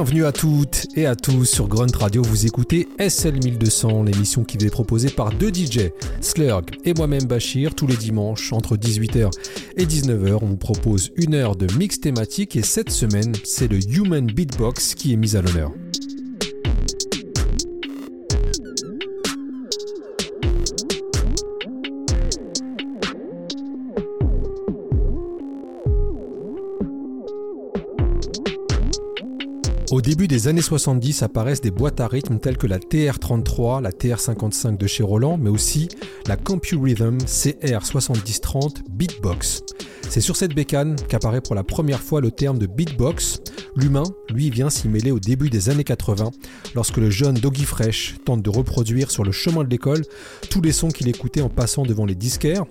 Bienvenue à toutes et à tous sur Grunt Radio. Vous écoutez SL 1200, l'émission qui vous est proposée par deux DJ, Slurg et moi-même Bachir, tous les dimanches entre 18h et 19h. On vous propose une heure de mix thématique et cette semaine, c'est le Human Beatbox qui est mis à l'honneur. Années 70 apparaissent des boîtes à rythme telles que la TR33, la TR55 de chez Roland, mais aussi la CompuRhythm CR7030 Beatbox. C'est sur cette bécane qu'apparaît pour la première fois le terme de beatbox. L'humain, lui, vient s'y mêler au début des années 80, lorsque le jeune Doggy Fresh tente de reproduire sur le chemin de l'école tous les sons qu'il écoutait en passant devant les disquaires.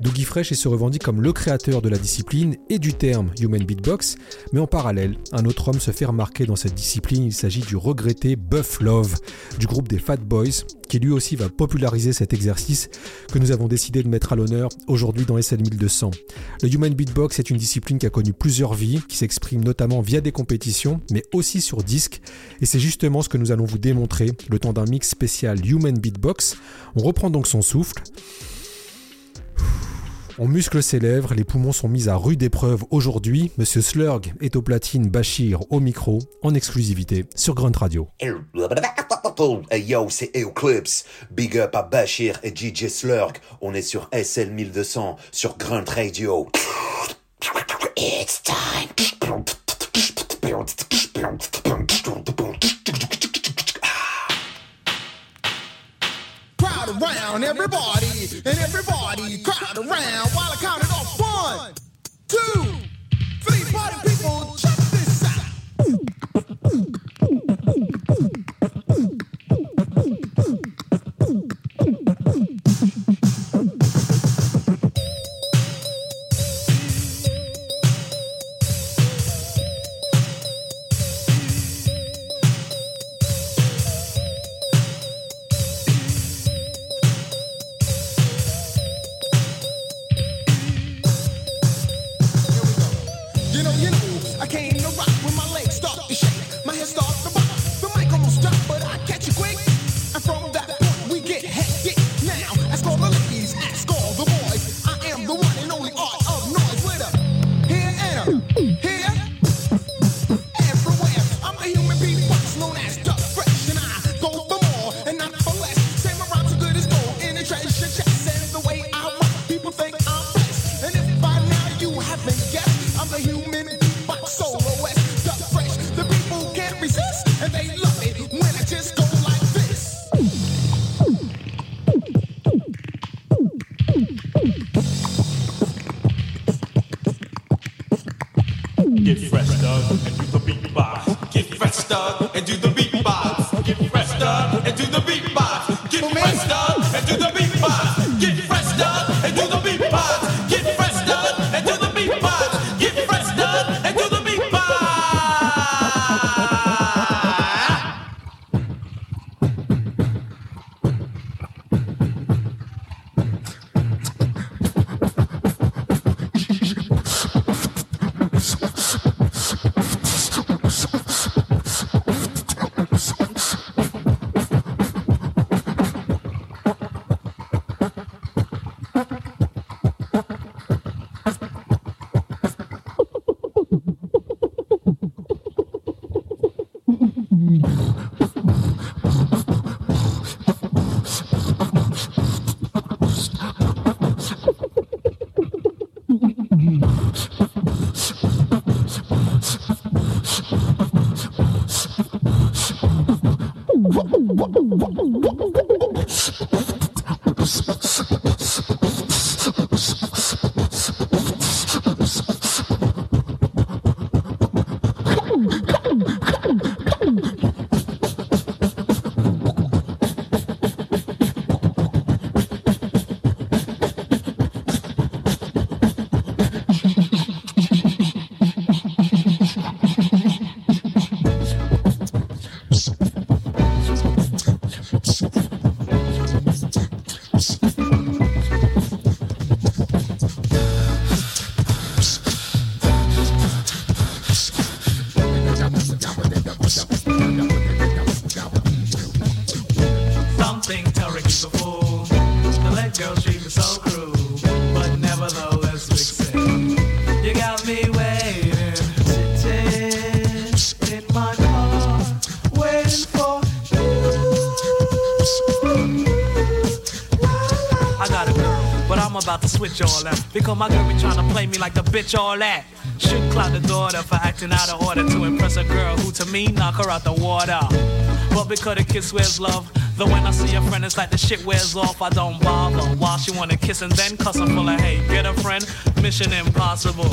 Doogie Fresh se revendique comme le créateur de la discipline et du terme Human Beatbox, mais en parallèle, un autre homme se fait remarquer dans cette discipline, il s'agit du regretté Buff Love, du groupe des Fat Boys, qui lui aussi va populariser cet exercice que nous avons décidé de mettre à l'honneur aujourd'hui dans SL 1200. Le Human Beatbox est une discipline qui a connu plusieurs vies, qui s'exprime notamment via des compétitions, mais aussi sur disque, et c'est justement ce que nous allons vous démontrer le temps d'un mix spécial Human Beatbox. On reprend donc son souffle. On muscle ses lèvres, les poumons sont mis à rude épreuve aujourd'hui. Monsieur Slurg est au platine, Bachir au micro, en exclusivité sur Grunt Radio. Hey yo, c'est Eclipse. Big up à Bachir et DJ Slurg. On est sur SL 1200 sur Grunt Radio. It's time. around, everybody, and everybody crowd around Because my girl be trying to play me like the bitch all that. Should cloud the daughter for acting out of order to impress a girl who to me knock her out the water. But because the kiss wears love, though when I see a friend, it's like the shit wears off. I don't bother. While she wanna kiss and then cuss her full of hate. Get a friend, mission impossible.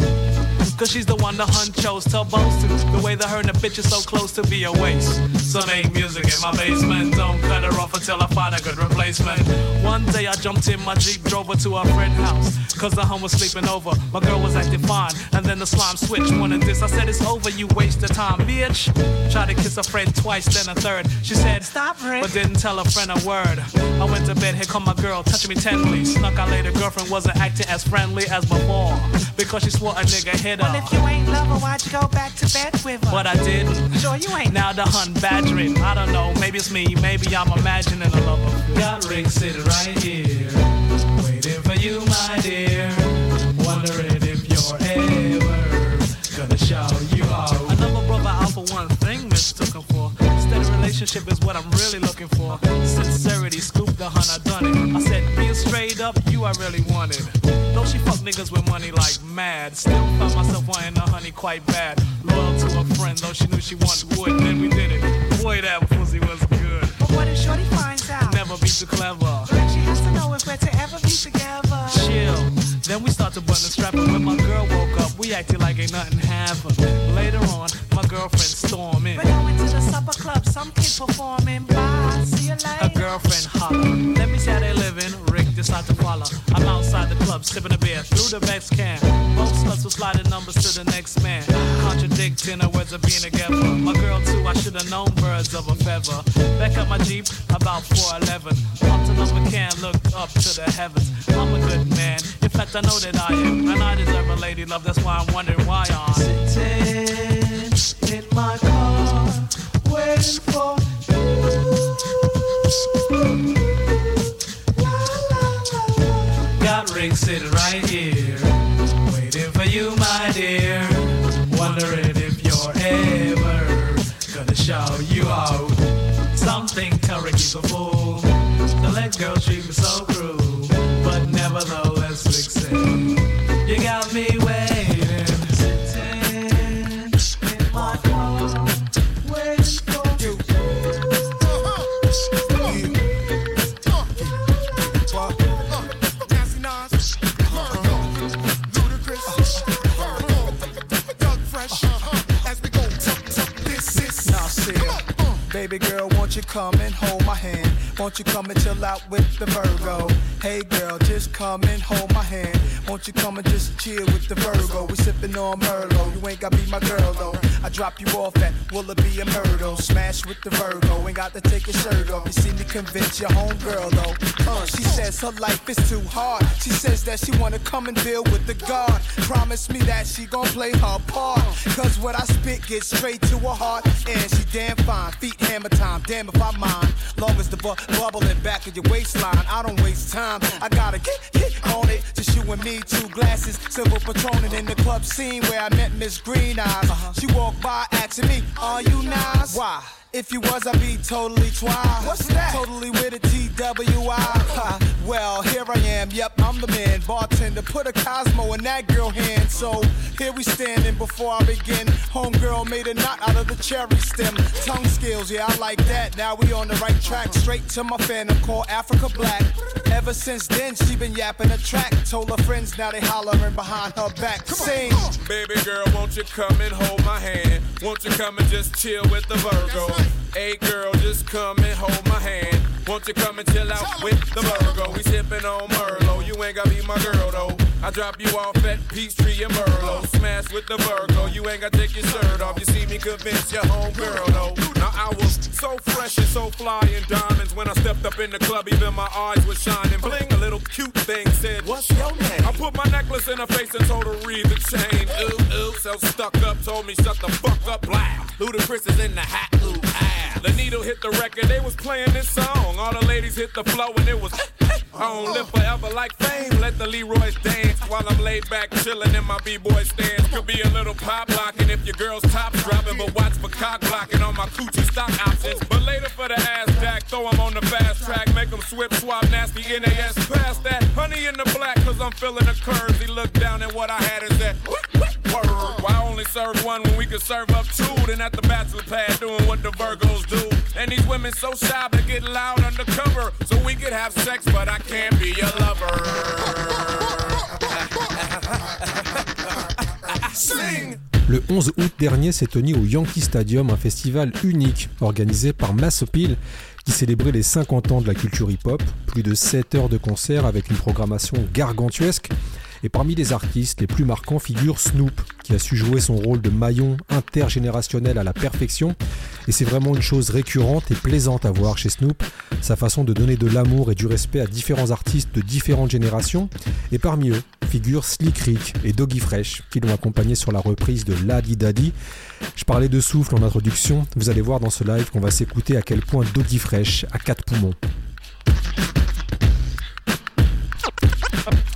Cause she's the one the hunt chose to boast to. The way that her and the bitch is so close to be a waste. So make music in my basement. Don't cut her off until I find a good replacement. One day I jumped in my Jeep, drove her to her friend's house. Cause the hun was sleeping over. My girl was acting fine. And then the slime switch. Wanted this. I said it's over, you waste of time, bitch. Tried to kiss a friend twice, then a third. She said, Stop. But didn't tell a friend a word. I went to bed, here come my girl, touching me tenderly. Snuck out later, girlfriend wasn't acting as friendly as before. Because she swore a nigga hit her. Well, if you ain't love her, why'd you go back to bed with her? But I didn't. Sure you ain't. Now the hun badgering. I don't know, maybe it's me, maybe I'm imagining a lover. Got Rick sitting right here, waiting for you, my dear. Wondering if you're ever gonna show you out. I never brother out for one thing mistook him for. Steady relationship is what I'm really looking for. Sincerity, scoop the hun, I done it. I said, being straight up, you I really wanted. Though she fuck niggas with money like mad. Still found myself wanting the honey quite bad. Loyal to a friend, though she knew she wanted wood, then we did it. Boy, that pussy was good. But what if Shorty finds out? Never be too clever. She has to know if we're to ever be together. Chill. Then we start to button the strap, and when my girl woke up, we acted like ain't nothing happened. Later on, my girlfriend stormed performing. Bye, see you A girlfriend holler. Let me see how they living. Rick decide to follow. I'm outside the club, sipping a beer through the Vex can. Both sluts will sliding numbers to the next man. Contradicting her words of being together. My girl too, I should have known birds of a feather. Back up my Jeep, about 411. Pumped another can, looked up to the heavens. I'm a good man. In fact, I know that I am. And I deserve a lady love. That's why I'm wondering why I'm sitting in my car, waiting for Got sitting right here, waiting for you, my dear. Wondering if you're ever gonna show you out. Something fool. The girl treat so cruel, but nevertheless, Rick said, You got me Baby girl, won't you come and hold my hand? Won't you come and chill out with the Virgo? Hey girl, just come and hold my hand. Won't you come and just chill with the Virgo? We sippin' on Merlot. You ain't gotta be my girl though. I drop you off at Willoughby and Myrtle. Smash with the Virgo. Ain't got to take your shirt off. You see me convince your homegirl though. Uh, she says her life is too hard. She says that she wanna come and deal with the God. Promise me that she gon' play her part. Cause what I spit gets straight to her heart. And she damn fine. Feet hammer time. Damn if I mind. Long as the bu- bubble in back of your waistline. I don't waste time. I gotta get, get on it. Just you and me, two glasses. Silver patronin in the club scene where I met Miss Green Eyes. She walked by asking me, Are you nice? Why? If you was, I'd be totally twice. What's that? Totally with a TWI. Ha, well, here I am. Yep, I'm the man. Bartender, put a Cosmo in that girl hand. So here we standing before I begin. Homegirl made a knot out of the cherry stem. Tongue skills, yeah, I like that. Now we on the right track. Straight to my phantom called Africa Black. Ever since then, she been yapping a track. Told her friends, now they hollering behind her back. Sing. Baby girl, won't you come and hold my hand? Won't you come and just chill with the Virgo? Hey girl, just come and hold my hand. Won't you come and chill out with the Virgo? We sippin' on Merlot. You ain't gotta be my girl though. I drop you off at Peachtree and Merlot. Smash with the Virgo. You ain't gotta take your shirt off. You see me convince your home girl though. Now I was so fresh and so fly in diamonds when I stepped up in the club. Even my eyes were shining. Bling, a little cute thing said, What's your name? I put my necklace in her face and told her read the chain. Ooh, ooh, so stuck up, told me shut the fuck up, blah. Ludacris is in the hat, ooh. The needle hit the record, they was playing this song. All the ladies hit the flow and it was. I don't live forever like fame. Let the Leroy's dance while I'm laid back chilling in my b-boy stance. Could be a little pop blocking if your girl's top dropping, but watch for cock blocking on my coochie stock options. But later for the ass jack, throw 'em on the fast track, make 'em swip, swap, nasty, NAS, past that. Honey in the black, cause I'm feeling the curves. He looked down at what I had and said, serve one when we could serve up two? Then at the bachelor pad doing what the Virgos do. And these women so shy, they get loud undercover. So we could have sex, but I can't be your lover. Sing! Le 11 août dernier s'est tenu au Yankee Stadium un festival unique organisé par Massopil qui célébrait les 50 ans de la culture hip-hop. Plus de 7 heures de concert avec une programmation gargantuesque. Et parmi les artistes les plus marquants figure Snoop, qui a su jouer son rôle de maillon intergénérationnel à la perfection. Et c'est vraiment une chose récurrente et plaisante à voir chez Snoop, sa façon de donner de l'amour et du respect à différents artistes de différentes générations. Et parmi eux figurent Slick Rick et Doggy Fresh, qui l'ont accompagné sur la reprise de Ladi Daddy. Je parlais de souffle en introduction, vous allez voir dans ce live qu'on va s'écouter à quel point Doggy Fresh a quatre poumons.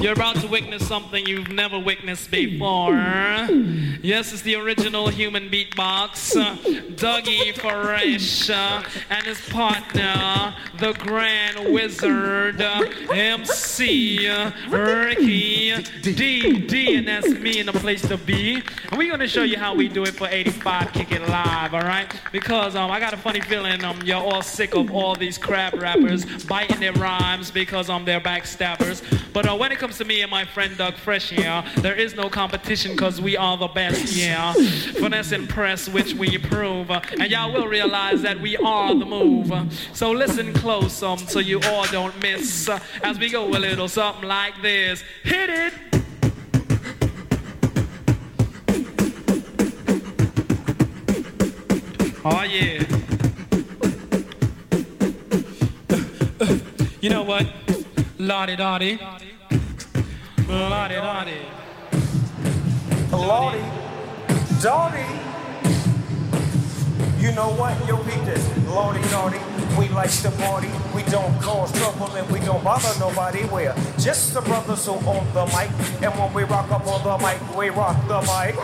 You're about to witness something you've never witnessed before. Yes, it's the original human beatbox, Dougie Fresh, uh, and his partner, the Grand Wizard, uh, MC uh, Ricky D D, and that's me in the place to be. And we're gonna show you how we do it for 85 Kick It Live, all right? Because um, I got a funny feeling um, you're all sick of all these crap rappers biting their rhymes because um, they're backstabbers. But uh, when it comes to me and my friend Doug Fresh, yeah, there is no competition because we are the best, yeah. Finesse and press, which we prove. And y'all will realize that we are the move. So listen close um, so you all don't miss uh, as we go a little something like this. Hit it! Oh yeah. You know what? Lottie Dottie. Lottie Dottie. Lordy, Dotty. You know what? Yo, peep this. Lordy, Lordy. We like to party. We don't cause trouble and we don't bother nobody. We're just the brothers who own the mic. And when we rock up on the mic, we rock the mic.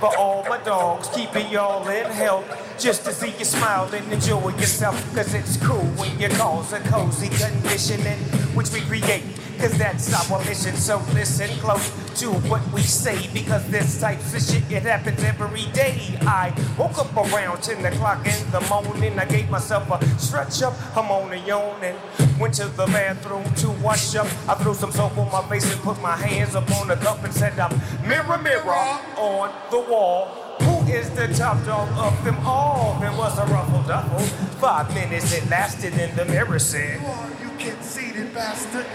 For all my dogs, keeping y'all in health. Just to see you smile and enjoy yourself. Cause it's cool when you cause a cozy condition in which we create. Cause that's our mission, so listen close to what we say. Because this type of shit, it happens every day. I woke up around 10 o'clock in the morning. I gave myself a stretch up, I'm on a yawn and went to the bathroom to wash up. I threw some soap on my face and put my hands up on the cup and said, I'm mirror, mirror on the wall. Who is the top dog of them all? There was a ruffle duffle. Five minutes it lasted, and the mirror said, conceited bastard.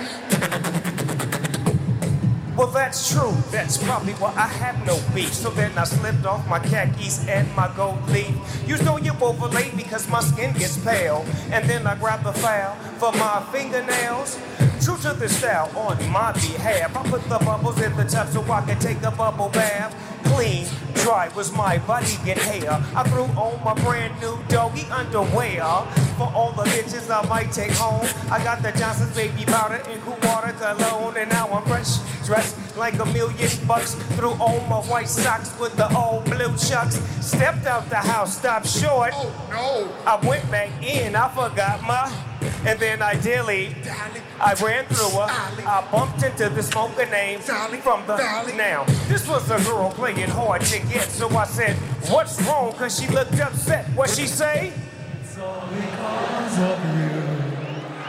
Well, that's true. That's probably why I have no beef. So then I slipped off my khakis and my gold leaf. You know you're overlaid because my skin gets pale. And then I grab the file for my fingernails. True to the style on my behalf. I put the bubbles in the tub so I can take a bubble bath. Clean, dry was my body get hair. I threw on my brand new doggy underwear. For all the bitches I might take home. I got the Johnson's baby powder and cool water cologne. And now I'm fresh, dressed like a million bucks. Threw on my white socks with the old blue chucks. Stepped out the house, stopped short. Oh no. I went back in, I forgot my, and then I dilly. I ran through her. I bumped into the smoker named from the now. This was a girl playing hard to get, so I said, "What's wrong?" Cause she looked upset. What she say? It's all because of you.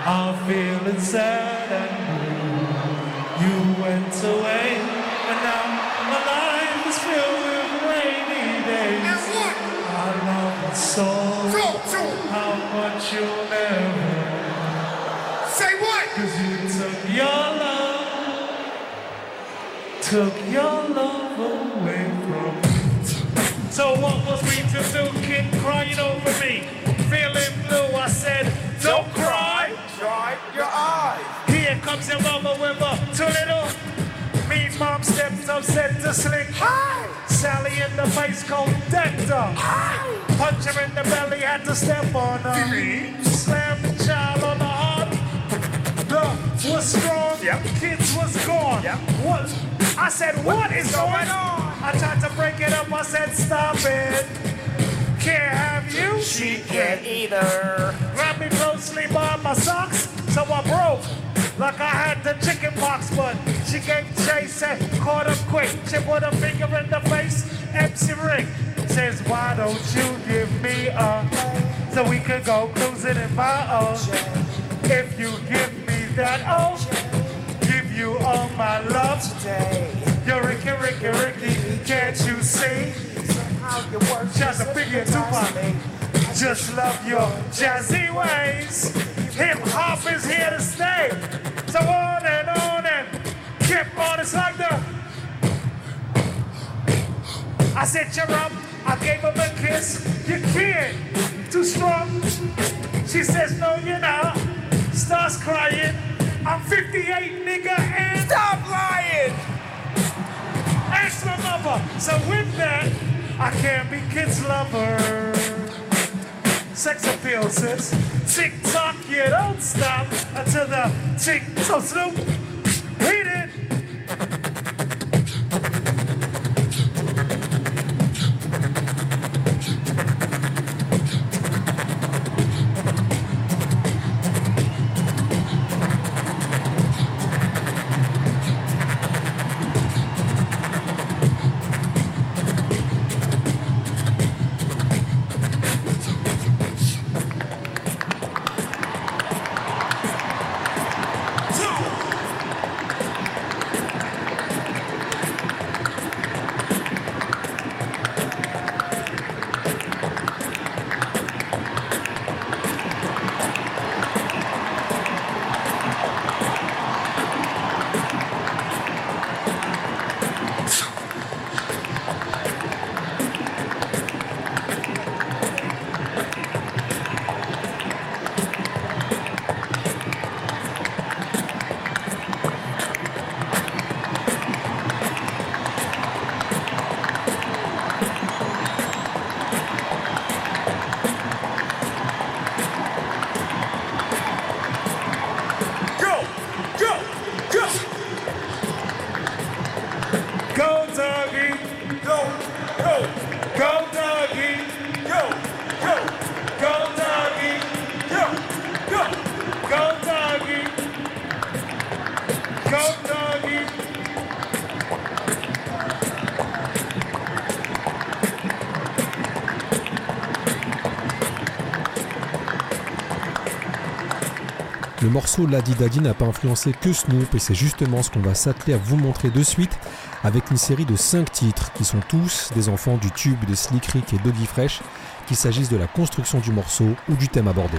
I'm feeling sad and blue. You went away, and now my life is filled with rainy days. And what? I love it so, So, so, how much you'll never. Say what? Cause you took your love, took your love away from me. So what was we to do, kid crying over me? Feeling blue, I said, don't cry. Dry your eyes. Here comes your mama with a two little. Me mom steps up, said to slick. Hi. Sally in the face cold decked up. Hi. Punch her in the belly, had to step on her. Slam the child on was strong, Yep. kids was gone. Yep. What? I said, what is going on? I tried to break it up, I said, stop it. can't have you. She can't either. Grab me closely by my socks, so I broke. Like I had the chicken pox, but she gave chase and caught up quick. She put a finger in the face, MC Rick says, Why don't you give me a so we could go cruising in my own? If you give me that, oh, give you all my love today. You're Ricky, Ricky, Ricky, can't you see? How you work Just a and Tupac. Just love your jazzy ways. Hip hop is here to stay. So on and on and keep on. It's like the. I said you're up. I gave him a kiss. You can't. Too strong. She says no, you're not. Starts crying. I'm 58, nigga, and Stop lying! ask my mother. So with that, I can't be kids' lover. Sex appeal, sis. Tick tock, you don't stop until the tick. So Snoop, read it. Morceau Ladi Dadi n'a pas influencé que Snoop et c'est justement ce qu'on va s'atteler à vous montrer de suite avec une série de 5 titres qui sont tous des enfants du tube de Slick Rick et Doggy Fresh, qu'il s'agisse de la construction du morceau ou du thème abordé.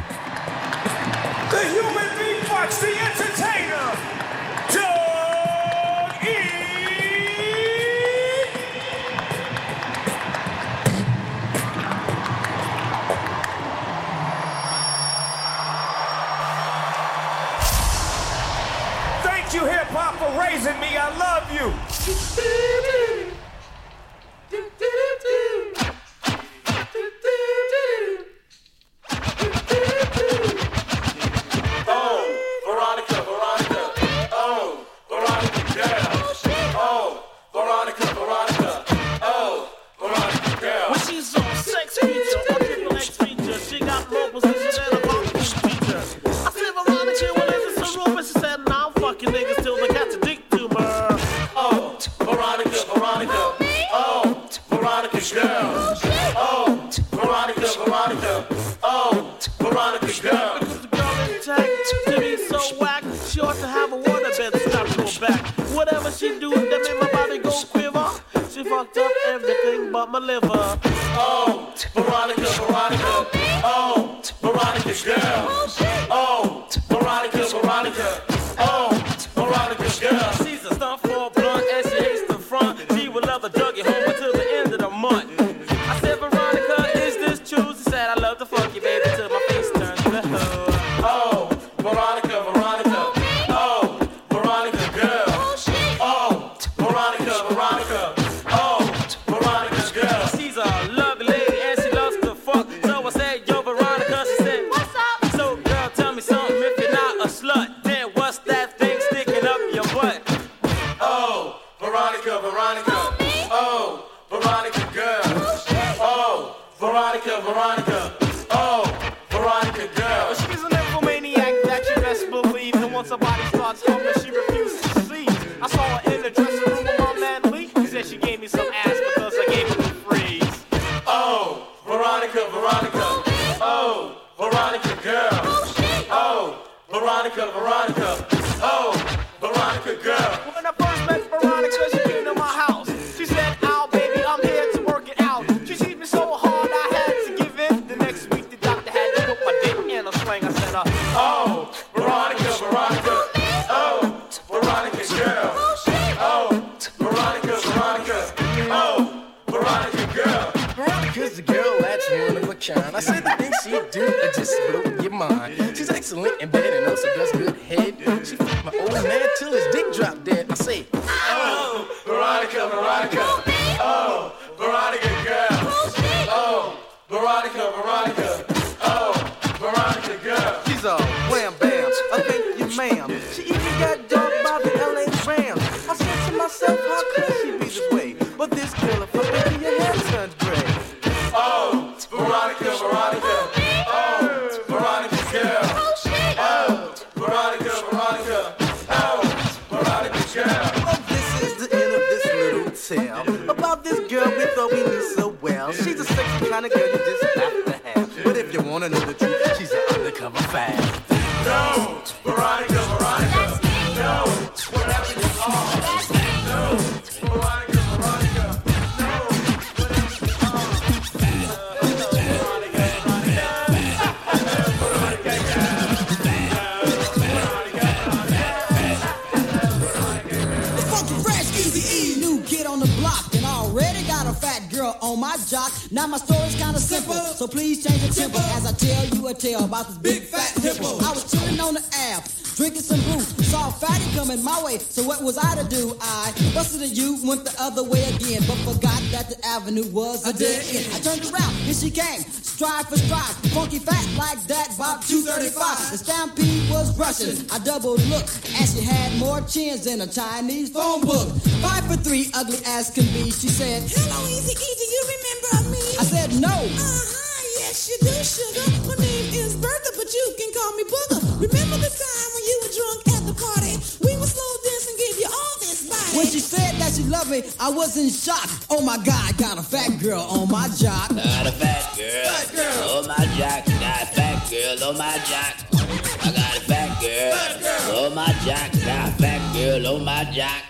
Everything but my liver. Excellent in bed and also does good head. She fucked my old man till his dick dropped dead. I say, busted a U, went the other way again, but forgot that the avenue was a dead end. I turned around, here she came, stride for stride, funky fat like that, Bob 235. The stampede was rushing. I double looked, and she had more chins than a Chinese phone book. Five for three, ugly as can be. She said, Hello, Easy Easy, you remember me? I said no. Uh-huh, yes you do, sugar. My name is Bertha, but you can call me Booger. Remember the time she loved me, I was in shock. Oh my God, got a fat girl on my jock. Got a fat girl. fat girl. Oh my jock. Got a fat girl. on my jock. I got a fat girl. Oh my jock. Got a fat girl. Oh my jock.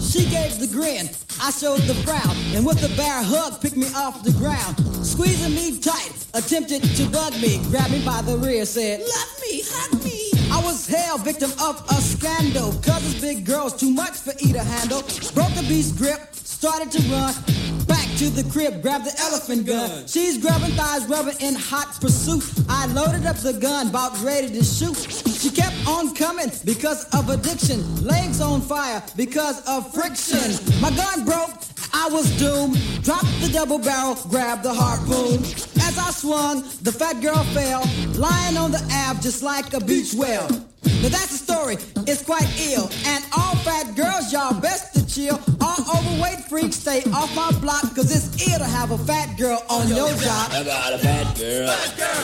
She gave the grin, I showed the frown, and with a bear hug picked me off the ground. Squeezing me tight, attempted to bug me, grabbed me by the rear, said, Love me, hug me. I was hell victim of a scandal, cause this big girl's too much for E to handle. Broke the beast grip, started to run. Back to the crib, grabbed the elephant gun. She's grabbing thighs, rubbing in hot pursuit. I loaded up the gun, about ready to shoot. She kept on coming because of addiction. Legs on fire because of friction. My gun broke, I was doomed. Dropped the double barrel, grabbed the harpoon. As I swung, the fat girl fell, lying on the ab just like a beach whale. Now that's the story, it's quite ill. And all fat girls, y'all best to chill. All overweight freaks, stay off my block, cause it's ill to have a fat girl on your job. Oh, I got a fat girl.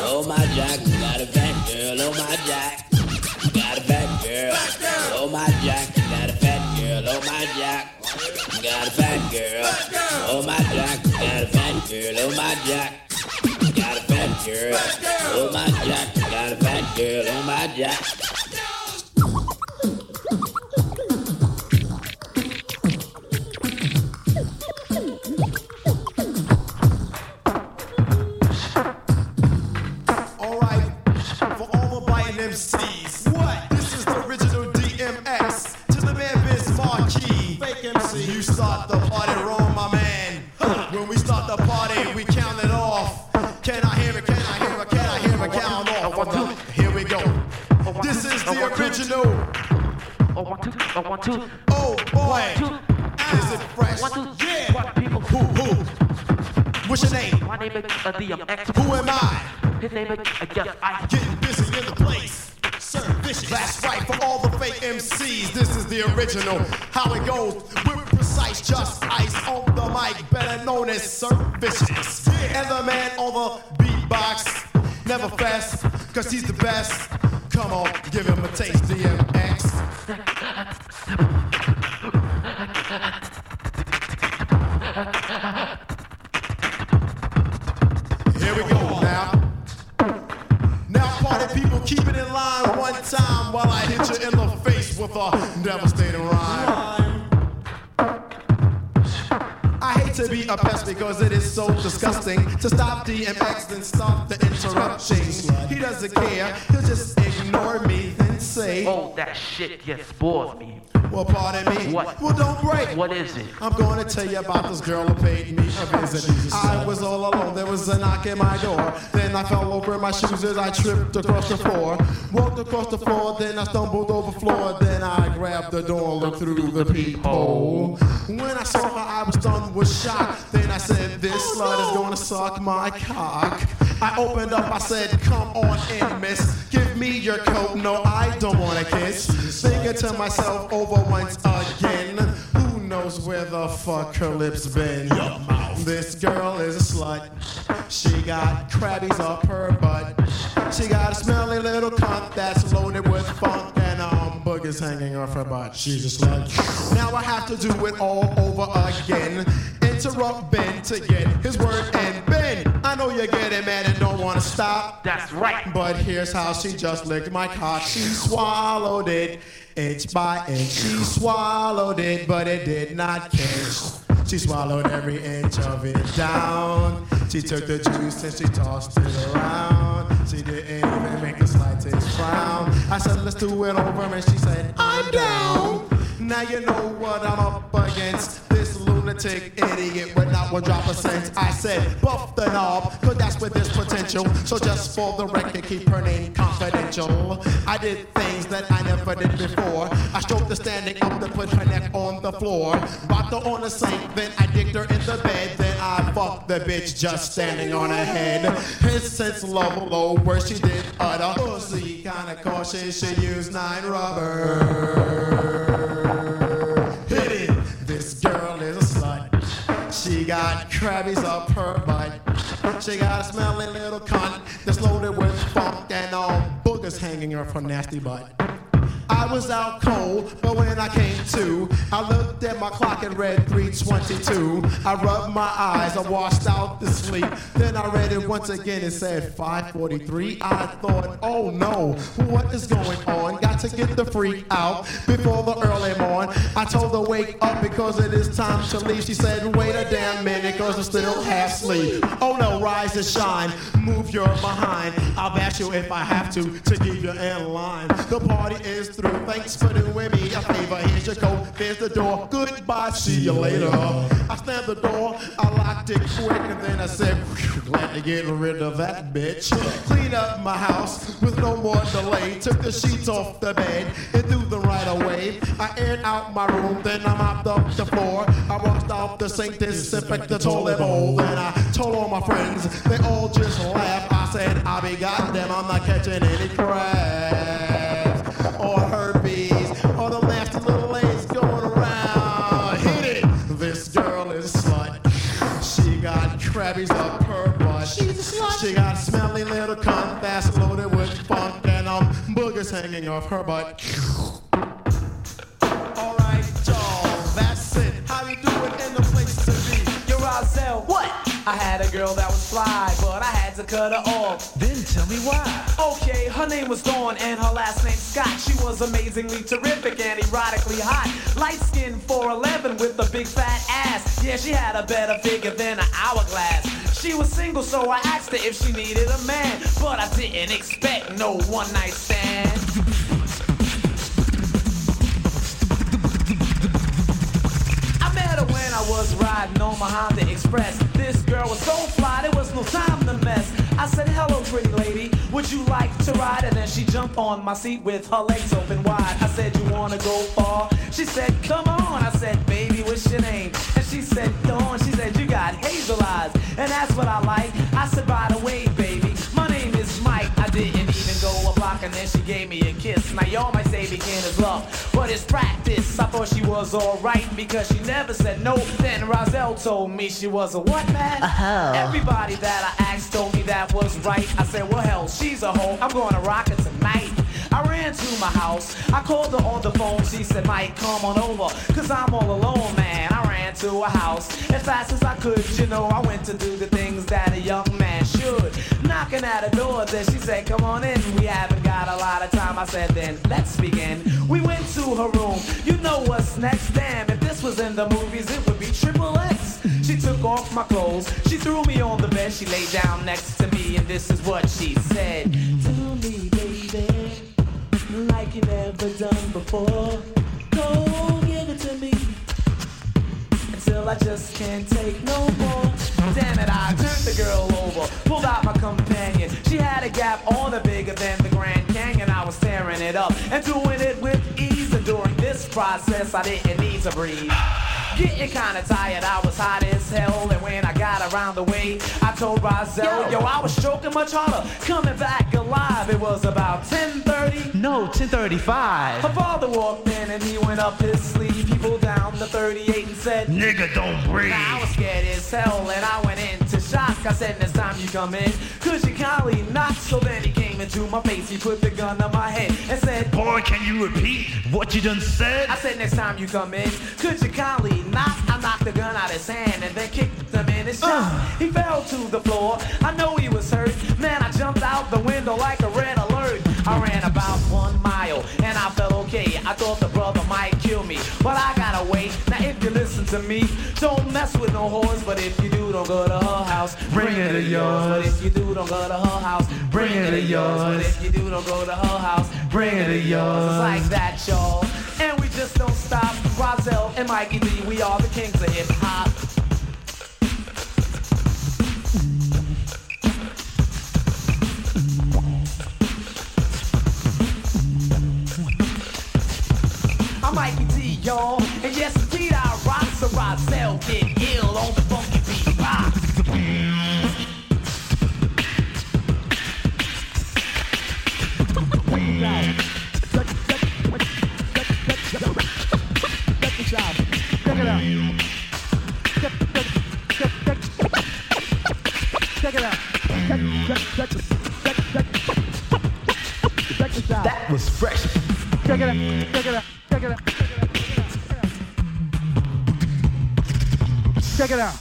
Oh my jock. Oh, got a fat girl. Oh my jock. Got a fat girl. Oh my jock. Got a fat girl. Oh my jock. Got a fat girl. Oh my jock. Got a fat girl. Oh my jock. Got a fat girl. Oh my jock. Got a fat girl. Oh my jock. All right, for all the biting MCs. MC. You start the party wrong, my man. When we start the party, we count it off. Can I hear it? Can I hear it? Can I hear it? Count off. Here we go. This is the original. Oh boy. Is it fresh? Yeah. Who, who? What's your name? My name is uh, DMX. Who am I? His name is yes, I. Getting busy in the place. Vicious. That's right, for all the fake MCs, this is the original. How it goes, we're precise. precise, just ice on the mic, better known as Sir Vicious. And the man on the beatbox, never fast, cause he's the best. Come on, give him a taste, DMX. DMX and stop the interruptions. He doesn't care, he'll just ignore me and say, Oh, that shit just bores me. Well, me. What? Well, don't break. What is it? I'm going to tell you about this girl who paid me a visit. I was all alone. There was a knock at my door. Then I fell over my shoes as I tripped across the floor. Walked across the floor, then I stumbled over the floor. Then I grabbed the door, looked through the peephole. When I saw her, I was stunned with shock. Then I said, This slut is going to suck my cock. I opened up, I said, Come on in, miss. Give me your coat. No, I don't want to kiss. Thinking to myself over once again. Who knows where the fuck her lips been? This girl is a slut. She got crabbies up her butt. She got a smelly little cunt that's loaded with funk and um boogers hanging off her butt. She's a slut. Now I have to do it all over again. Interrupt Ben to get his word and Ben, I know you're getting mad and don't want to stop. That's right. But here's how she just licked my cock. She swallowed it inch by inch. She swallowed it, but it did not catch. She swallowed every inch of it down. She took the juice and she tossed it around. She didn't even make the slightest frown. I said, let's do it over, and she said, I'm down. Now you know what I'm up against. This lunatic idiot with not one drop of sense. I said, buff the knob, cause that's where there's potential. So just for the record, keep her name confidential. I did things that I never did before. I stroked the standing up to put her neck on the floor. Bopped her on the sink, then I digged her in the bed. Then I fucked the bitch just standing on her head. His sense level low, where she did utter pussy. Kinda cautious, she used nine rubber. Got crabbies up her butt. She got a smelly little cunt that's loaded with funk and all boogers hanging off her nasty butt. I was out cold, but when I came to, I looked at my clock and read 322. I rubbed my eyes, I washed out the sleep. Then I read it once again, it said 543. I thought, oh no, what is going on? Got to get the freak out before the early morn. I told her, wake up because it is time to leave. She said, wait a damn minute, cause I'm still half asleep. Oh no, rise and shine, move your behind. I'll bash you if I have to, to keep you in line. The party is through, thanks for doing me a favor. Here's your coat, there's the door. Goodbye, see you later. I slammed the door, I locked it quick, and then I said, glad to get rid of that bitch. Clean up my house with no more delay. Took the sheets off the bed and threw them right away. I aired out my room, then I mopped up the floor. I washed off the sink, disinfect the toilet bowl. Then I told all my friends, they all just laughed. I said, I'll be goddamn, I'm not catching any crabs or herpes or the nasty little legs going around. Hit it! This girl is slut. She got crabbies up her butt. She's a slut. She got smelly little cunt that's loaded with funk and um boogers hanging off her butt. Alright, y'all, that's it. How you doing in the place to be? Yo, Roselle, what? I had a girl that was fly, but I had to cut her off. Then tell me why. Okay, her name was Dawn and her last name Scott. She was amazingly terrific and erotically hot. Light skinned 4'11 with a big fat ass. Yeah, she had a better figure than an hourglass. She was single, so I asked her if she needed a man. But I didn't expect no one night stand. On Express. This girl was so fly, there was no time to mess. I said, hello, pretty lady, would you like to ride? And then she jumped on my seat with her legs open wide. I said, you wanna go far? She said, come on. I said, baby, what's your name? And she said, Dawn. She said, you got hazel eyes. And that's what I like. I said, by the way, baby, my name is Mike. I didn't even go a block and then she gave me a kiss. Now y'all might say begin is love, but it's practice. I thought she was alright because she never said no. Then Roselle told me she was a what man? A hoe. Everybody that I asked told me that was right. I said, well hell, she's a hoe. I'm gonna rock it tonight. I ran to my house. I called her on the phone. She said, Mike, come on over. Cause I'm all alone, man. I ran to a house as fast as I could. You know, I went to do the things that a young man should. Knocking at a door, then she said, come on in. We haven't got a lot of time. I said, then let's begin. We went to her room. You know what's next? Damn, if this was in the movies, it would be triple X. She took off my clothes. She threw me on the bed. She lay down next to me, and this is what she said. Tell me, baby, like you never done before. Go give it to me I just can't take no more. Damn it, I turned the girl over, pulled out my companion. She had a gap on the bigger than the Grand Canyon. I was tearing it up and doing it with ease. And during this process, I didn't need to breathe. Getting kinda tired, I was hot as hell. And when I got around the way, I told Rozelle, yo, I was stroking much harder. Coming back alive, it was about 10:30. No, 1035. Her father walked in and he went up his sleeve. He pulled down the 38 and said, Nigga, don't breathe. Now I was scared as hell and I went into shock. I said, next time you come in, could you kindly knock? So then he came into my face, he put the gun on my head and said, Boy, can you repeat what you done said? I said, next time you come in, could you kindly knock? I knocked the gun out of his hand and then kicked him in his chest. Uh. he fell to the floor. I know he was hurt. Man, I jumped out the window like a red alert. I ran about one mile and I felt okay. I thought the brother might kill me, but I gotta wait. To me, don't mess with no whores. But if you do, don't go to her house. Bring it to yours. But if you do, don't go to her house. Bring it to yours. But if you do, don't go to her house. Bring it to yours. It's like that, y'all. And we just don't stop. Rozelle and Mikey D, we are the kings of hip hop. I'm Mikey D, y'all. And yes, was fresh. Check it out. Check it out. Check it out. Check it out.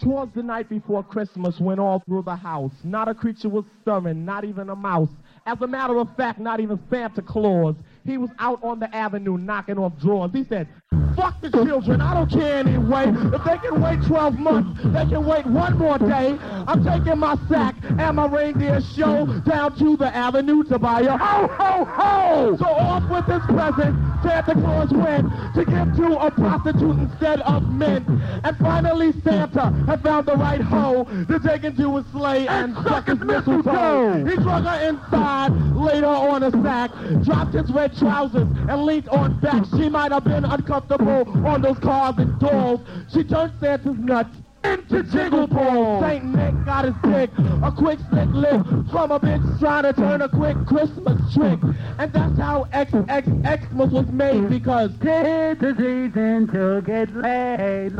Twas the night before Christmas when all through the house not a creature was stirring, not even a mouse. As a matter of fact, not even Santa Claus. He was out on the avenue knocking off drawers. He said, fuck the children, I don't care anyway. If they can wait 12 months, they can wait one more day. I'm taking my sack and my reindeer show down to the avenue to buy a ho ho ho. So off with this present, Santa Claus went to give to a prostitute instead of men. And finally Santa had found the right hoe to take into his sleigh and, suck his mistletoe. He drug her inside, laid her on a sack, dropped his red trousers and leaned on back. She might have been on those cars and doors. She turned Santa's nuts into jingle balls. Saint Nick got his dick, a quick slick lip from a bitch trying to turn a quick Christmas trick. And that's how XXXmas was made because tis the season to get laid.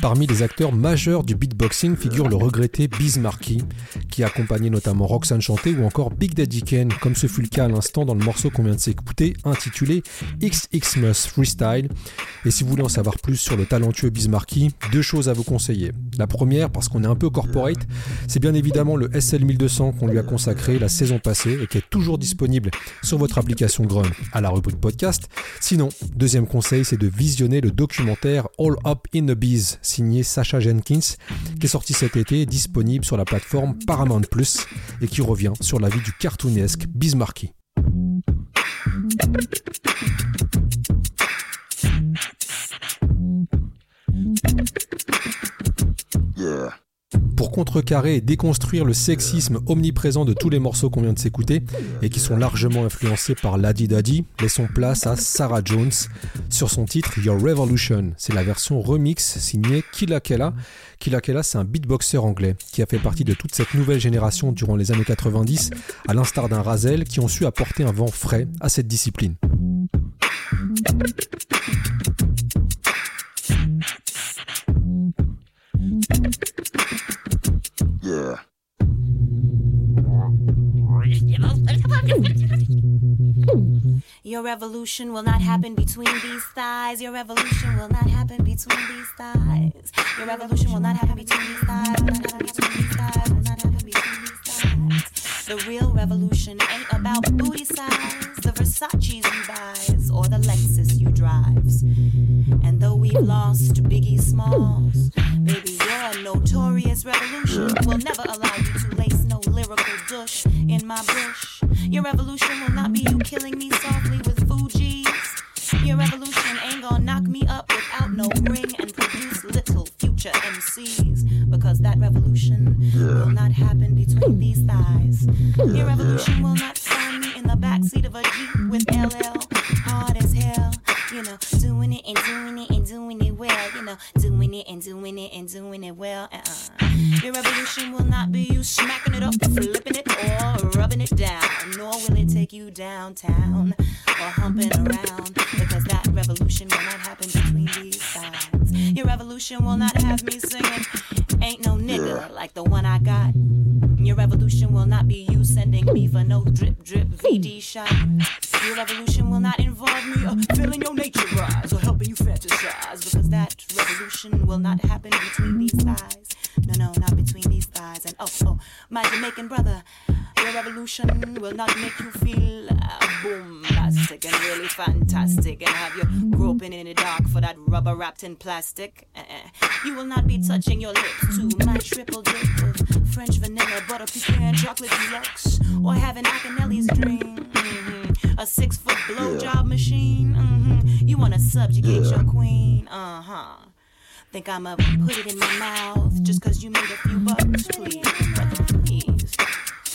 Parmi les acteurs majeurs du beatboxing figure le regretté Biz Markie, qui a accompagné notamment Roxanne Chanté ou encore Big Daddy Kane, comme ce fut le cas à l'instant dans le morceau qu'on vient de s'écouter, intitulé XXmas Freestyle. Et si vous voulez en savoir plus sur le talentueux Biz Markie, deux choses à vous conseiller. La première, parce qu'on est un peu corporate, c'est bien évidemment le SL 1200 qu'on lui a consacré la saison passée et qui est toujours disponible sur votre application Grum à la rubrique podcast. Sinon, deuxième conseil, c'est de visionner le documentaire All Up in the Bees signé Sacha Jenkins, qui est sorti cet été, disponible sur la plateforme Paramount Plus et qui revient sur la vie du cartoonesque Bismarcky. Pour contrecarrer et déconstruire le sexisme omniprésent de tous les morceaux qu'on vient de s'écouter et qui sont largement influencés par Laddy Daddy, laissons place à Sarah Jones sur son titre Your Revolution. C'est la version remix signée Killa Kella. Killa Kella, c'est un beatboxer anglais qui a fait partie de toute cette nouvelle génération durant les années 90, à l'instar d'un Razel, qui ont su apporter un vent frais à cette discipline. Your revolution will not happen between these thighs. Your revolution will not happen between these thighs. Your revolution will not happen between these thighs. Will not happen between these thighs. Will not happen between these thighs. The real revolution ain't about booty size, the Versace's you buys, or the Lexus drives. And though we've lost Biggie Smalls, baby, your notorious revolution will never allow you to lace no lyrical dush in my bush. Your revolution will not be you killing me softly with Fugees. Your revolution ain't gonna knock me up without no ring and produce little future MCs. Because that revolution will not happen between these thighs. Your revolution will not find me in the backseat of a Jeep with LL. Know, doing it and doing it and doing it well, you know, doing it and doing it and doing it well. Uh-uh. Your revolution will not be you smacking it up, flipping it, or rubbing it down. Nor will it take you downtown or humping around. Because that revolution will not happen between these sides. Your revolution will not have me singing, Ain't no nigga like the one I got. Your revolution will not be you sending me for no drip drip VD shot. Your revolution will not revolution will not happen between these thighs. No, no, not between these thighs. And oh, oh, my Jamaican brother, your revolution will not make you feel uh, bombastic and really fantastic and have you groping in the dark for that rubber wrapped in plastic. Uh-uh. You will not be touching your lips to my triple dip of French vanilla, butter pecan, chocolate deluxe, or having Akinyele's dream. Mhm. A six foot blowjob machine. hmm You want to subjugate your queen. Uh huh. Think I'ma put it in my mouth just cause you made a few bucks, please, please.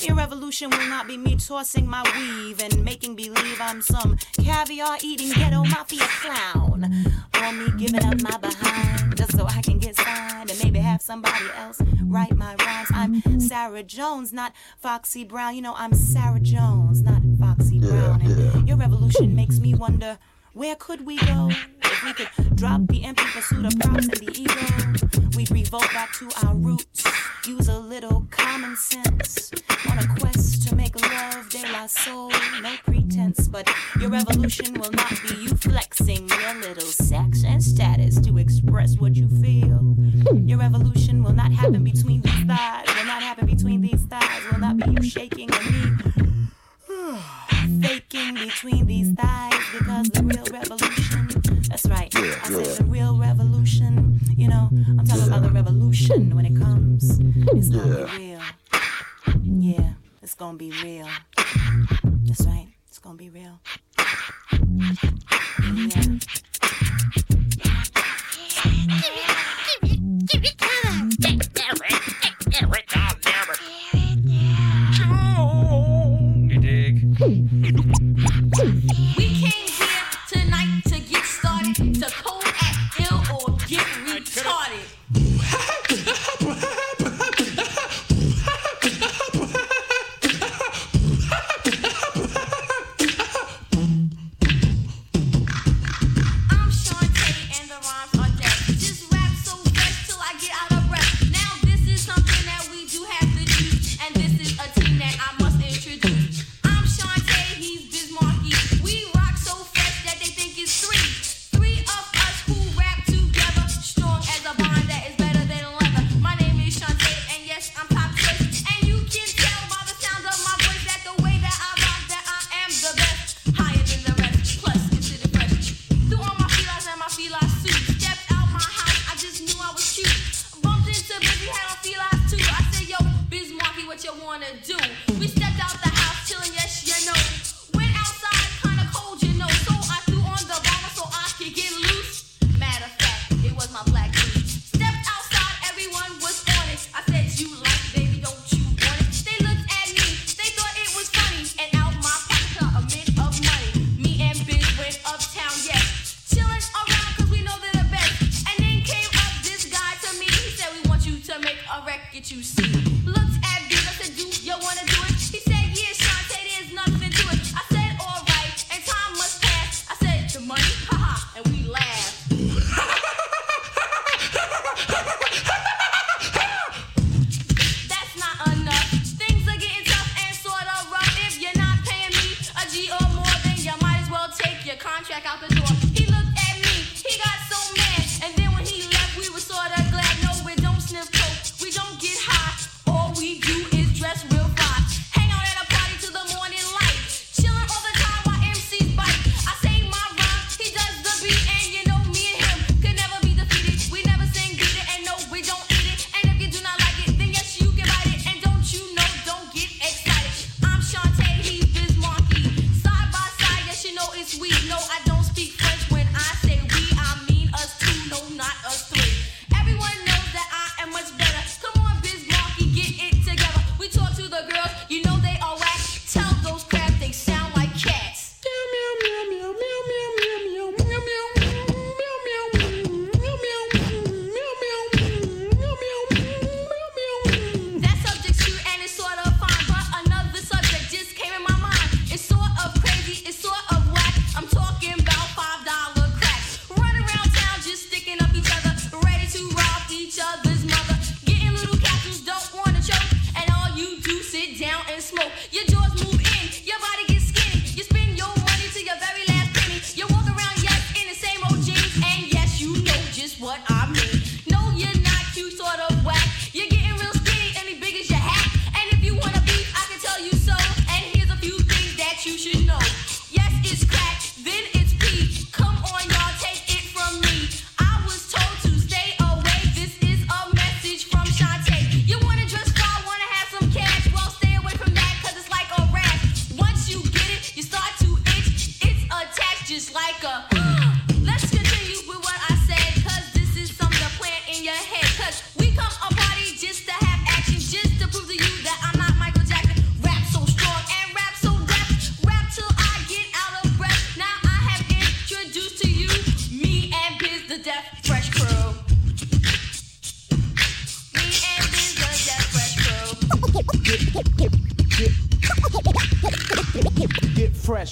Your revolution will not be me tossing my weave and making believe I'm some caviar eating ghetto mafia clown. Or me giving up my behind just so I can get signed and maybe have somebody else write my rhymes. I'm Sarah Jones, not Foxy Brown. You know, I'm Sarah Jones, not Foxy Brown. And your revolution makes me wonder. Where could we go if we could drop the empty pursuit of props and the ego? We'd revolt back to our roots, use a little common sense on a quest to make love de la soul. No pretense, but your revolution will not be you flexing your little sex and status to express what you feel. Your revolution will not happen between these thighs, will not happen between these thighs, will not be you shaking and me faking between these thighs because the real revolution. That's right. I said the real revolution. You know, I'm talking about the revolution when it comes. It's gonna be real. Yeah, it's gonna be real.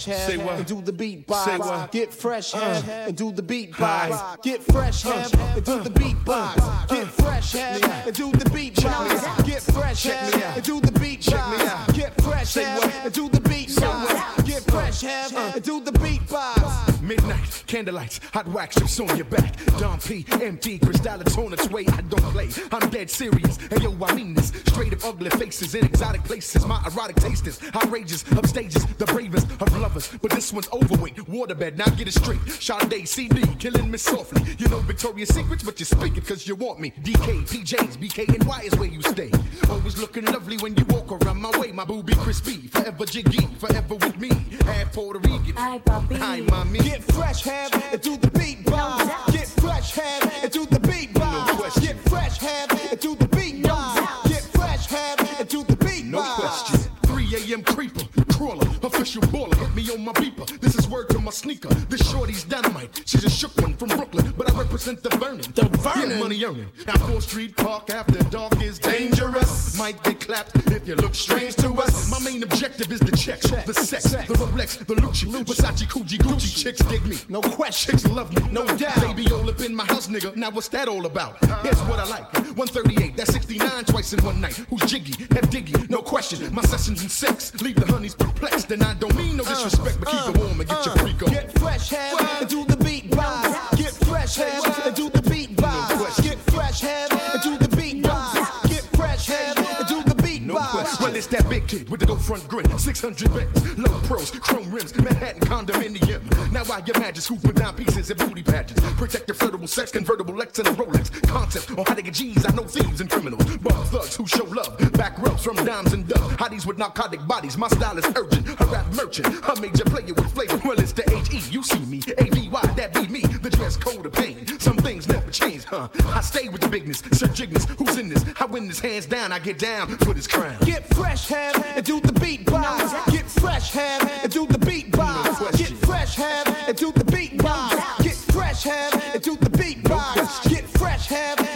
Fresh head Say what? and do the beat box. Say what? Get fresh head and do the beat Hi. box. Get fresh head and do the beat box. Get fresh head and do the beat box. Get fresh head and do the beat box. Get fresh head and do the beat box. Get fresh head and do the beat box. Midnight, candlelights, hot wax chips on your back. Dom P, Crystallis on its way. I don't play, I'm dead serious. Hey yo, I mean this. Straight up ugly faces in exotic places. My erotic taste is outrageous. Upstages, the bravest of lovers. But this one's overweight. Waterbed, now get it straight. Sade CD, killing me softly. You know Victoria's Secrets, but you speak it cause you want me. DK, PJs, BKNY is where you stay. Always looking lovely when you walk around my way. My booby crispy, forever jiggy, forever with me. Half Puerto Rican. Hi, papi. Hi, mommy. Get fresh head and do the beat box. Get fresh head and do the beat box. Get fresh head and do the beat box. Get fresh head and do the beat No question. 3 a.m. creeper, crawler, official baller. Hit me on my beeper. This is word to my sneaker. This shorty's dynamite. She's a shook one from Brooklyn, but I represent the Vernon. The Vernon. Yeah, money earning. Now 4th Street Park after dark is dangerous. Might get clapped if you look strange to us. My main objective is the checks, the sex, the Rolex, the Lucci, Versace, Gucci, Gucci. Chicks dig me. No question. Chicks love me. No doubt. Baby all up in my house, nigga. Now what's that all about? Here's what I like. 138, that's 69 twice in one night. Who's jiggy? Have diggy? No question. My sessions in sex leave the honeys perplexed, and I don't mean no disrespect, but keep it warm and get your freak on. Get fresh head and do the beat box. Get fresh head and do the beat box. Get fresh head it's that big kid with the dope front grin. 600 bands, low pros, chrome rims, Manhattan condominium. Now I imagine scooping down pieces and booty patches. Protect your flirtable sex, convertible Lex and a Rolex. Concept on how to get G's. I know thieves and criminals. Bum thugs who show love. Back rubs from dimes and dubs. Hotties with narcotic bodies. My style is urgent. A rap merchant. A major player with flavor. Well, it's the H-E. You see me. A-V-Y, that be me. The dress code of pain. Some things never change, huh? I stay with the bigness. Sir Jigness. Who's in this? I win this hands down. I get down for this crown. Get fresh head and do the beat box. Get fresh head and do the beat box. Get fresh head and do the beat box. Get fresh head and do the beat box. Get fresh head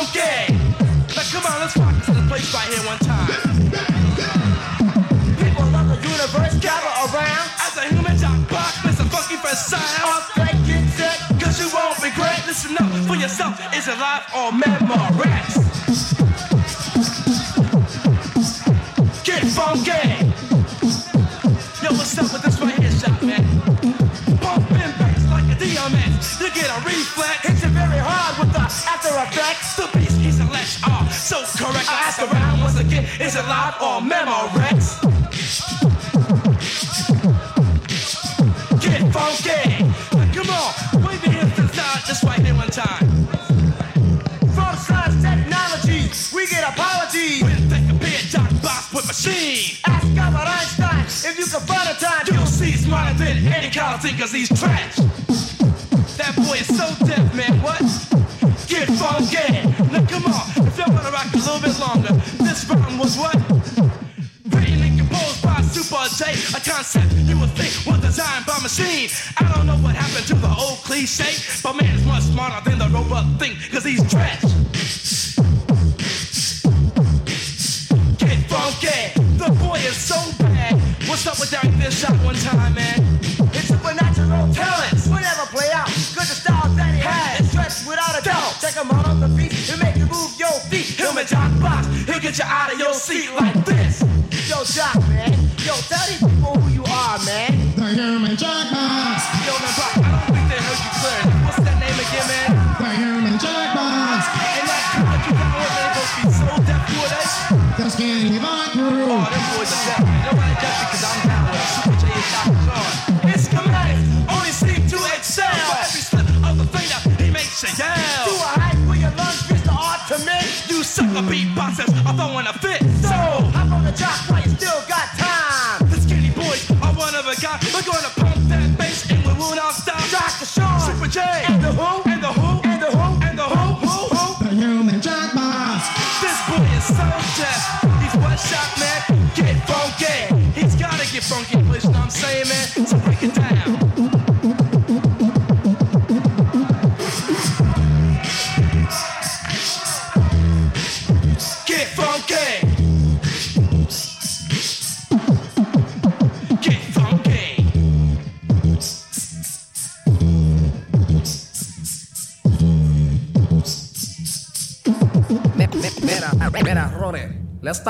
Funky. Now come on, let's rock to this place right here one time. People of the universe gather around. As a human jack box, Mr. Funky for sound. Get set. Cause you won't regret. Listen up for yourself. Is it live or memorex? Get funky. Yo, what's up with this right here, You get a reflex. Hits it very hard with the after effects. The beast is a lash R. Ah, so correct. I ask around once again. Is it live or memorex? Get funky. Come on. Wave your hands to the side. Just right here one time. From science technology, we get apologies. When they compare Jack Box with machine. Ask Albert Einstein if you can find a time. You'll see smarter than any kind of cause he's trash. Boy is so deaf, man. What? Get funky. Now come on, if y'all wanna rock a little bit longer, this rhyme was what? Written and composed by Super J, a concept you would think was designed by machine. I don't know what happened to the old cliche, but man is much smarter than the robot thing, cause he's trash. Get funky, the boy is so bad. What's up with Derek this shot one time, man? It's supernatural talents. Check him out on the beat. He'll make you move your feet. Him and Jock Box, he'll get you out of your seat like this. Yo, Jock, man. Yo, tell these people who you are, man. The human jackbox. Yo, man, Box, I don't You sucker beatboxers are throwing a fit. So, hop on the jock while you still got time. The skinny boys are one of a kind. We're gonna pump that bass and we will not stop. Dr. Sean. Super J. And the who? And the who?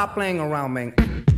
Stop playing around, man.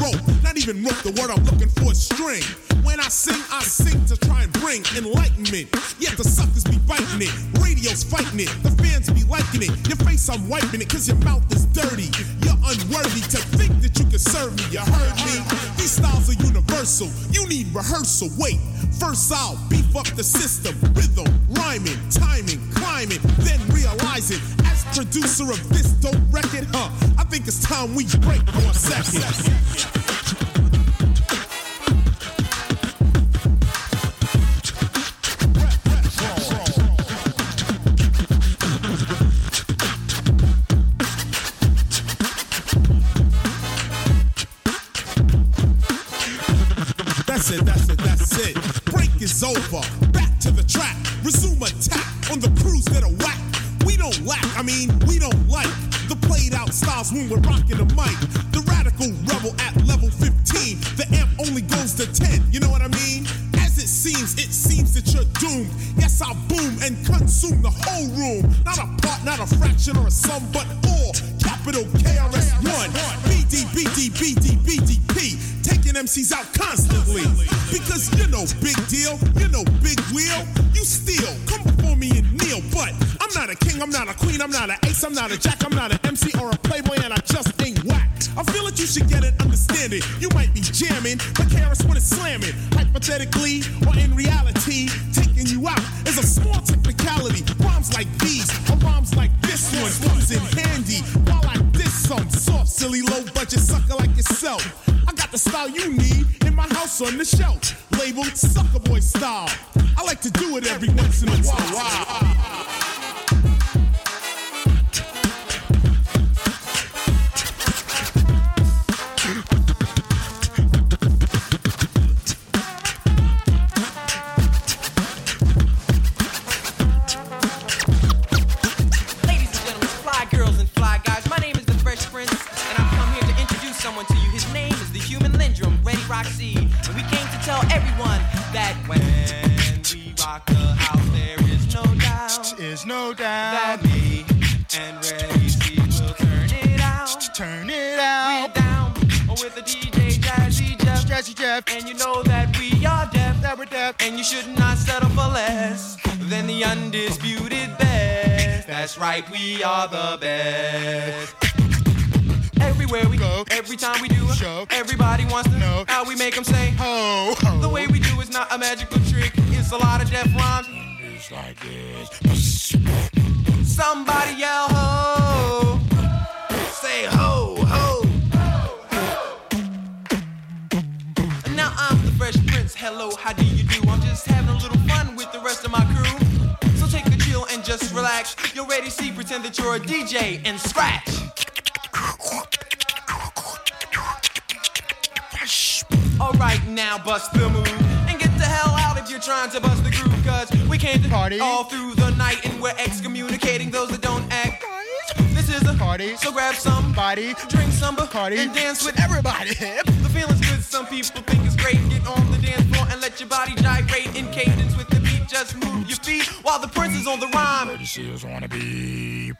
Rope. Not even rope, the word I'm looking for is string. When I sing, I sing to try and bring enlightenment. Yet the suckers be biting it, radio's fighting it, the fans be liking it. Your face, I'm wiping it, cause your mouth is dirty. You're unworthy to think that you can serve me. You heard me? These styles are universal. You need rehearsal. Wait, first I'll beef up the system, rhythm, rhyming, timing, climbing, then realizing as producer of this dope record, huh? I think it's time we break for a second. ちょっ That's right, we are the best. Everywhere we go, every time we do a show, everybody wants to know how we make them say ho, ho. The way we do is not a magical trick, it's a lot of deaf rhymes. It's like this. Somebody yell ho. Say ho, ho. Now I'm the Fresh Prince. Hello, how do you do? I'm just having a little You're ready, see, pretend that you're a DJ and scratch. Alright, now bust the move and get the hell out if you're trying to bust the groove. Cause we came to party all through the night and we're excommunicating those that don't act. Is a party, so grab somebody, drink some Bacardi, and dance with everybody. The feeling's good, some people think it's great. Get on the dance floor and let your body gyrate in cadence with the beat. Just move your feet while the prince is on the rhyme. Lady seals wanna be.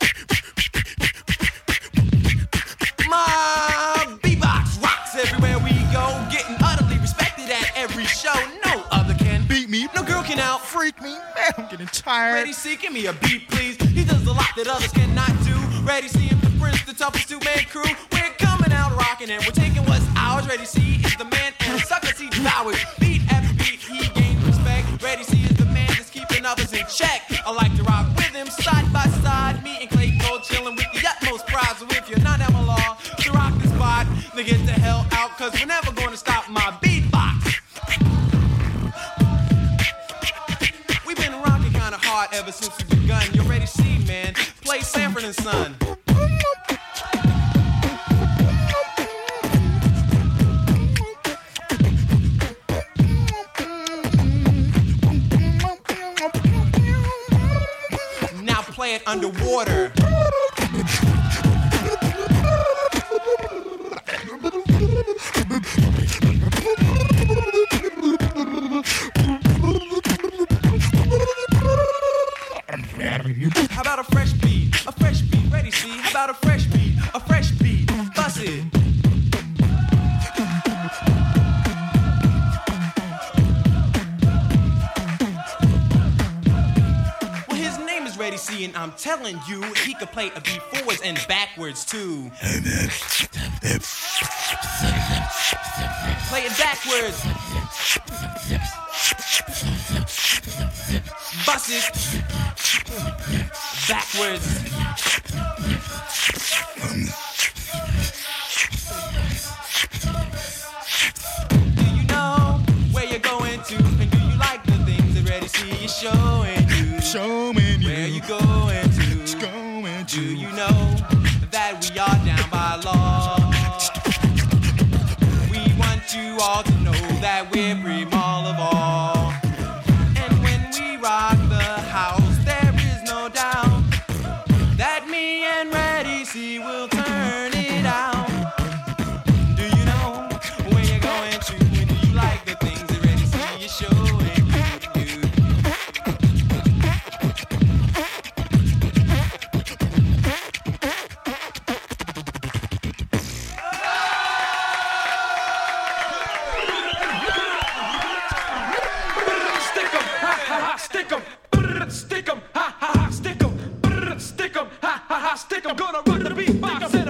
My beatbox rocks everywhere we go, getting utterly respected at every show. No other can beat me. No girl can out freak me. Man, I'm getting tired. Ready, see, give me a beat, please. He does a lot that others cannot do. Ready, see, him the prince, the toughest two-man crew. We're coming out rocking and we're taking what's ours. Ready, see, is the man and suckers he devours. Beat after beat, he gained respect. Ready, see, is the man that's keeping others in check. I like to rock with him side by side. Me and Clay Cole chilling with the utmost pride. So if you're not Law to rock the spot, then get the hell out, cause we're never gonna stop my beatbox. ever since we begun. You already see, man. Play Sanford and Son. Now play it underwater. telling you, he could play a B forwards and backwards too. play it backwards. stick I'm gonna run the beatbox.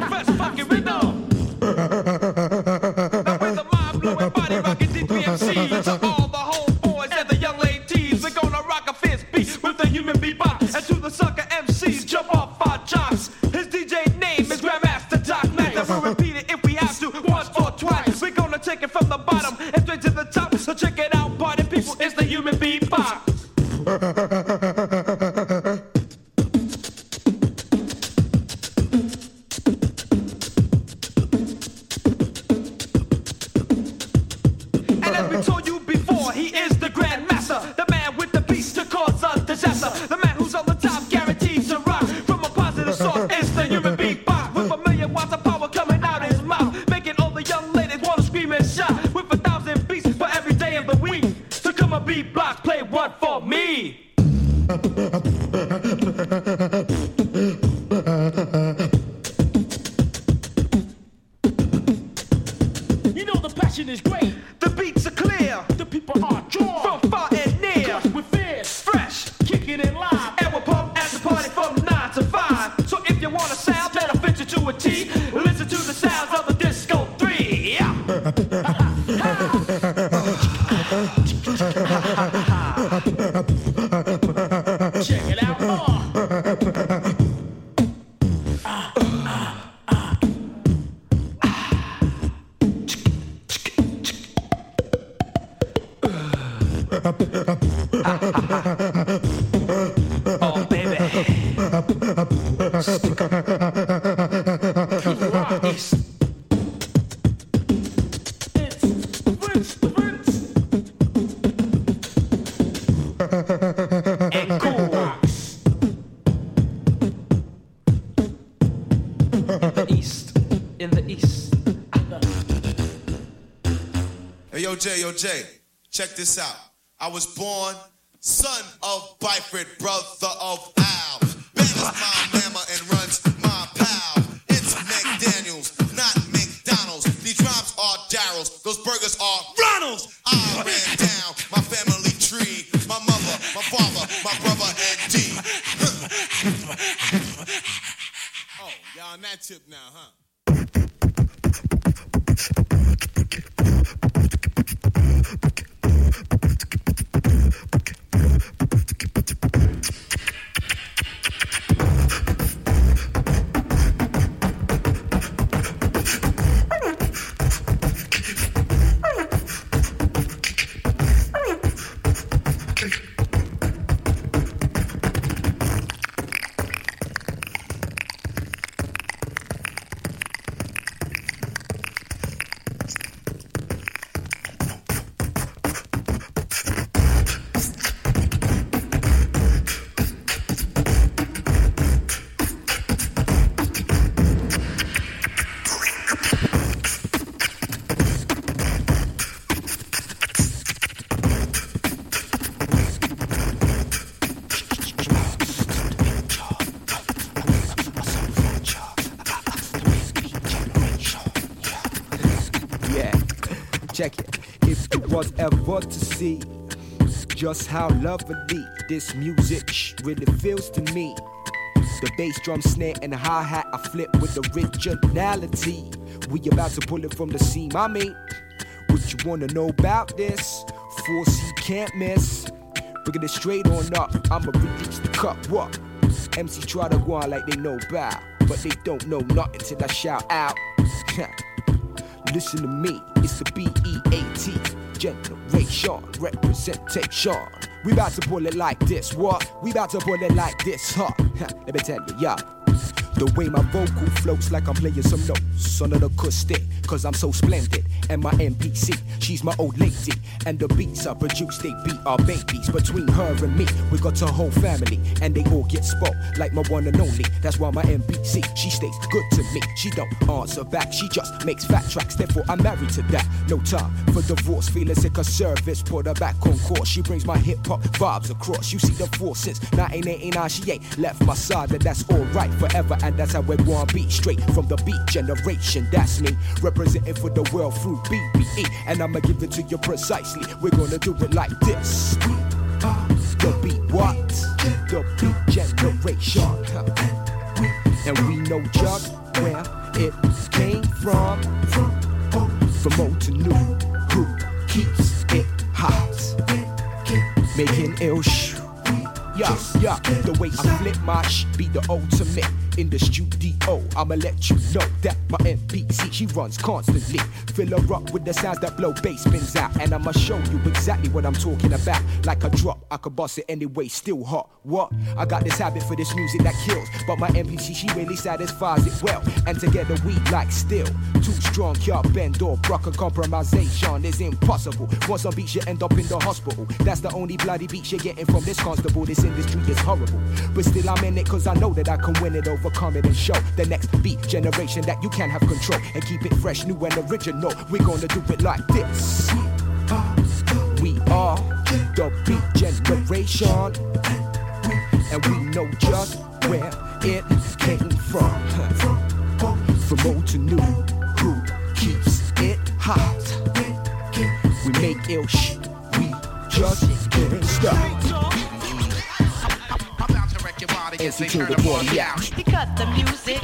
Check this out. I was born son of Byford, brother of Al. Man is my mama and runs my pal. It's McDaniels, not McDonald's. These drums are Darryl's, those burgers are Ronald's. I ran down my family tree, my mother, my father, my brother, and D. oh, y'all on that tip now, huh? See just how lovely this music really feels to me. The bass drum snare and the hi hat I flip with the originality. We about to pull it from the seam. I mean, what you wanna know about this? 4C can't miss. Bringing it straight on up. I'ma release the cup. What? MC try to go on like they know about, but they don't know nothing till I shout out. Listen to me, it's the B-E-A-T, B E Generation representation. We about to pull it like this, what? We about to pull it like this, huh? Let me tell you, yeah. The way my vocal floats like I'm playing some notes on an acoustic, cause I'm so splendid. And my MPC, she's my old lady. And the beats I produce, they beat our babies. Between her and me, we got a whole family. And they all get spoke like my one and only. That's why my MPC, she stays good to me. She don't answer back, she just makes fat tracks. Therefore, I'm married to that. No time for divorce, feeling sick of service. Put her back on course. She brings my hip hop vibes across. You see the force since 1989, she ain't left my side. And that's alright forever. And that's how it wanna be. Straight from the beat generation, that's me. Representing for the world through BBE. And I'ma give it to you precisely. We're gonna do it like this. The beat what? The beat generation. And we know just where it came from. From old to new, who keeps it hot? Making ill sh. Yeah, yeah, the way I flip my sh be the ultimate in the studio. I'ma let you know that my MPC she runs constantly. Fill her up with the sounds that blow bass spins out, and I'ma show you exactly what I'm talking about. Like a drop, I could bust it anyway, still hot. What? I got this habit for this music that kills, but my MPC she really satisfies it well. And together we like still too strong, can't bend or broke. A compromisation is impossible. Once on beats you end up in the hospital. That's the only bloody beats you're getting from this constable. This industry is horrible, but still I'm in it 'cause I know that I can win it, overcome it, and show the next beat generation that you can have control and keep it fresh, new and original. We're gonna do it like this. We are the beat generation, and we know just where it came from. From old to new, who keeps it hot? We make ill sh, we just can't stop. Answer to the party out. Because the music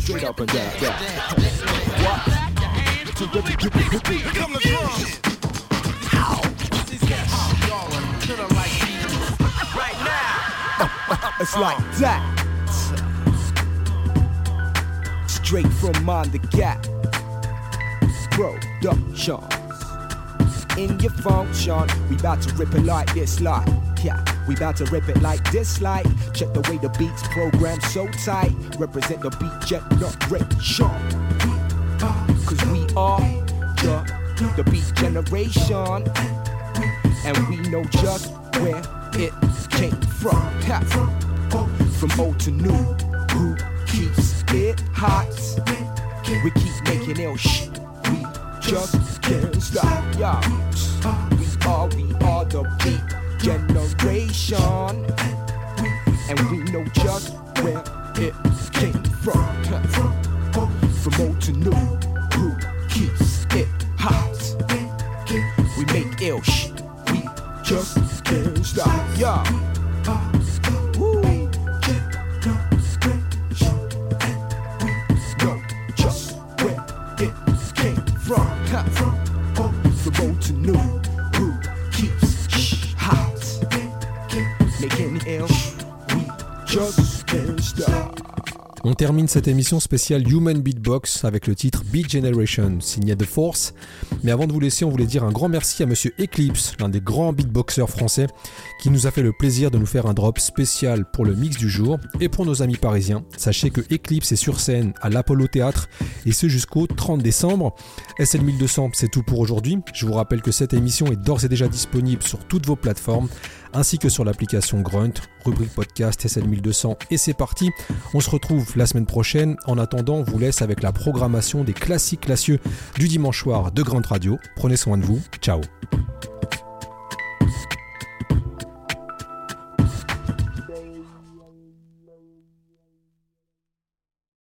Straight up and down, down. What? To the to the beat. Here come the drums. Right now. It's like that. Straight from on the gap. Productions. In your function, we bout to rip it like this, like. Yeah, we bout to rip it like this, like. Check the way the beats program so tight. Represent the beat generation. Cause we are the, the beat generation. And we know just where it came from. From old to new, who keeps it hot? We keep making ill shit. We just can't stop, y'all. We are, we are the beat generation, and we know just where it came from. From old to new, who keeps it hot? We make ill sh. We just can't stop, y'all. On termine cette émission spéciale Human Beatbox avec le titre Beat Generation, signé The Force. Mais avant de vous laisser, on voulait dire un grand merci à monsieur Eclipse, l'un des grands beatboxers français, qui nous a fait le plaisir de nous faire un drop spécial pour le mix du jour. Et pour nos amis parisiens, sachez que Eclipse est sur scène à l'Apollo Théâtre et ce jusqu'au 30 décembre. SL 1200, c'est tout pour aujourd'hui. Je vous rappelle que cette émission est d'ores et déjà disponible sur toutes vos plateformes ainsi que sur l'application Grunt, rubrique podcast SL1200 et c'est parti. On se retrouve la semaine prochaine. En attendant, on vous laisse avec la programmation des classiques classieux du dimanche soir de Grunt Radio. Prenez soin de vous. Ciao.